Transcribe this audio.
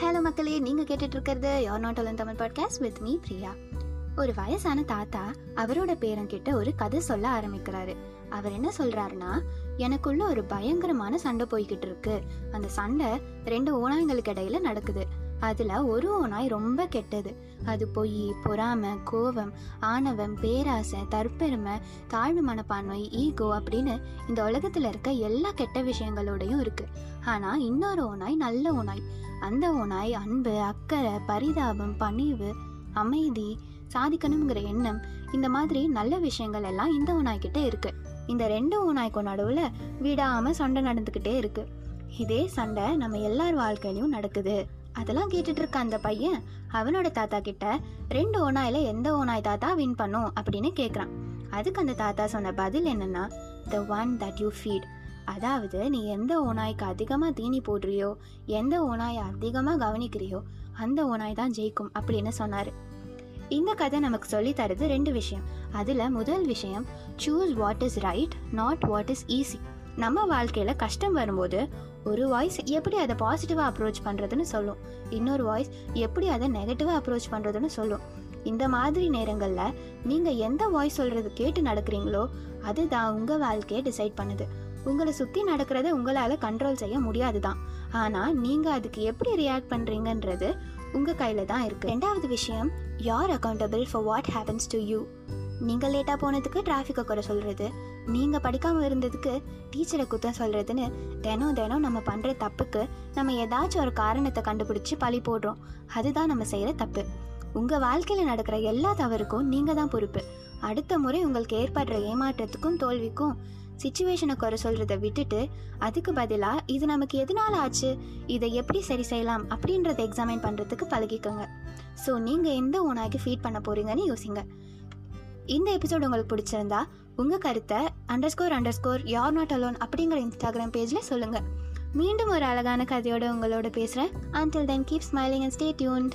Hello மக்களே. நீங்கள் கேட்டுட்டு இருக்கிறது you're not alone Tamil podcast with me Priya. ஒரு வயசான தாத்தா அவரோட பேரங்கிட்ட ஒரு கதை சொல்ல ஆரம்பிக்கிறாரு. அவர் என்ன சொல்றாருன்னா எனக்குள்ள ஒரு பயங்கரமான சண்டை போய்கிட்டு இருக்கு அந்த சண்டை ரெண்டு ஓநாய்களுக்கு இடையில நடக்குது. அதில் ஒரு ஓநாய் ரொம்ப கெட்டது. அது பொய் பொறாமை கோபம் ஆணவம் பேராசை தற்பெருமை தாழ்வு மனப்பான்மை ஈகோ அப்படின்னு இந்த உலகத்தில் இருக்க எல்லா கெட்ட விஷயங்களோடையும் இருக்குது ஆனால் இன்னொரு ஓநாய் நல்ல ஓநாய். அந்த ஓநாய் அன்பு அக்கறை பரிதாபம் பணிவு அமைதி சாதிக்கணுங்கிற எண்ணம் இந்த மாதிரி நல்ல விஷயங்கள் எல்லாம் இந்த ஓனாய்கிட்ட இருக்குது இருக்கு. இந்த ரெண்டு ஓநாய்க்கும் நடுவில் விடாமல் சண்டை நடந்துக்கிட்டே இருக்கு. இதே சண்டை நம்ம எல்லார் வாழ்க்கையிலையும் நடக்குது. அதெல்லாம் கேட்டுட்டு இருக்க அந்த பையன் அவனோட தாத்தா கிட்ட ரெண்டு ஓனாயில எந்த ஓநாய் தாத்தா வின் பண்ணும்? அப்படின்னு கேட்குறான் அதுக்கு அந்த தாத்தா சொன்ன பதில் என்னன்னா the one that you feed அதாவது நீ எந்த ஓநாய்க்கு அதிகமாக தீனி போடுறியோ எந்த ஓநாயை அதிகமாக கவனிக்கிறியோ அந்த ஓநாய் தான் ஜெயிக்கும் அப்படின்னு சொன்னார். இந்த கதை நமக்கு சொல்லி தருது ரெண்டு விஷயம். அதில் முதல் விஷயம் choose what is right not what is easy நம்ம வாழ்க்கையில் கஷ்டம் வரும்போது ஒரு வாய்ஸ் எப்படி அதை பாசிட்டிவாக அப்ரோச் பண்ணுறதுன்னு சொல்லும். இன்னொரு வாய்ஸ் எப்படி அதை நெகட்டிவாக அப்ரோச் பண்ணுறதுன்னு சொல்லும். இந்த மாதிரி நேரங்களில் நீங்கள் எந்த வாய்ஸ் சொல்கிறது கேட்டு நடக்கிறீங்களோ அதுதான் உங்கள் வாழ்க்கையை டிசைட் பண்ணுது. உங்களை சுற்றி நடக்கிறத உங்களால் கண்ட்ரோல் செய்ய முடியாது தான் ஆனால் நீங்கள் அதுக்கு எப்படி ரியாக்ட் பண்ணுறீங்கன்றது உங்கள் கையில் தான் இருக்குது ரெண்டாவது விஷயம் you're accountable for what happens to you நீங்கள் லேட்டாக போனதுக்கு டிராஃபிக்கை குறை சொல்கிறது நீங்கள் படிக்காமல் இருந்ததுக்கு டீச்சரை குத்தம் சொல்கிறதுன்னு தினம் தினம் நம்ம பண்ணுற தப்புக்கு நம்ம ஏதாச்சும் ஒரு காரணத்தை கண்டுபிடிச்சி பழி போடுறோம். அதுதான் நம்ம செய்கிற தப்பு. உங்கள் வாழ்க்கையில் நடக்கிற எல்லா தவறுக்கும் நீங்கள் தான் பொறுப்பு. அடுத்த முறை உங்களுக்கு ஏற்படுற ஏமாற்றத்துக்கும் தோல்விக்கும் சுச்சுவேஷனை குறை சொல்கிறத விட்டுட்டு அதுக்கு பதிலாக இது நமக்கு எதனால் ஆச்சு? இதை எப்படி சரி செய்யலாம்? அப்படின்றத எக்ஸாமின் பண்ணுறதுக்கு பழகிக்கோங்க. ஸோ நீங்கள் எந்த ஓனாய்க்கு ஃபீட் பண்ண போகிறீங்கன்னு யோசிங்க. இந்த எபிசோட் உங்களுக்கு பிடிச்சிருந்தா உங்கள் கருத்தை underscore underscore you're not alone அப்படிங்கிற இன்ஸ்டாகிராம் பேஜில் சொல்லுங்கள் மீண்டும் ஒரு அழகான கதையோட உங்களோட பேசுகிறேன் until then keep smiling and stay tuned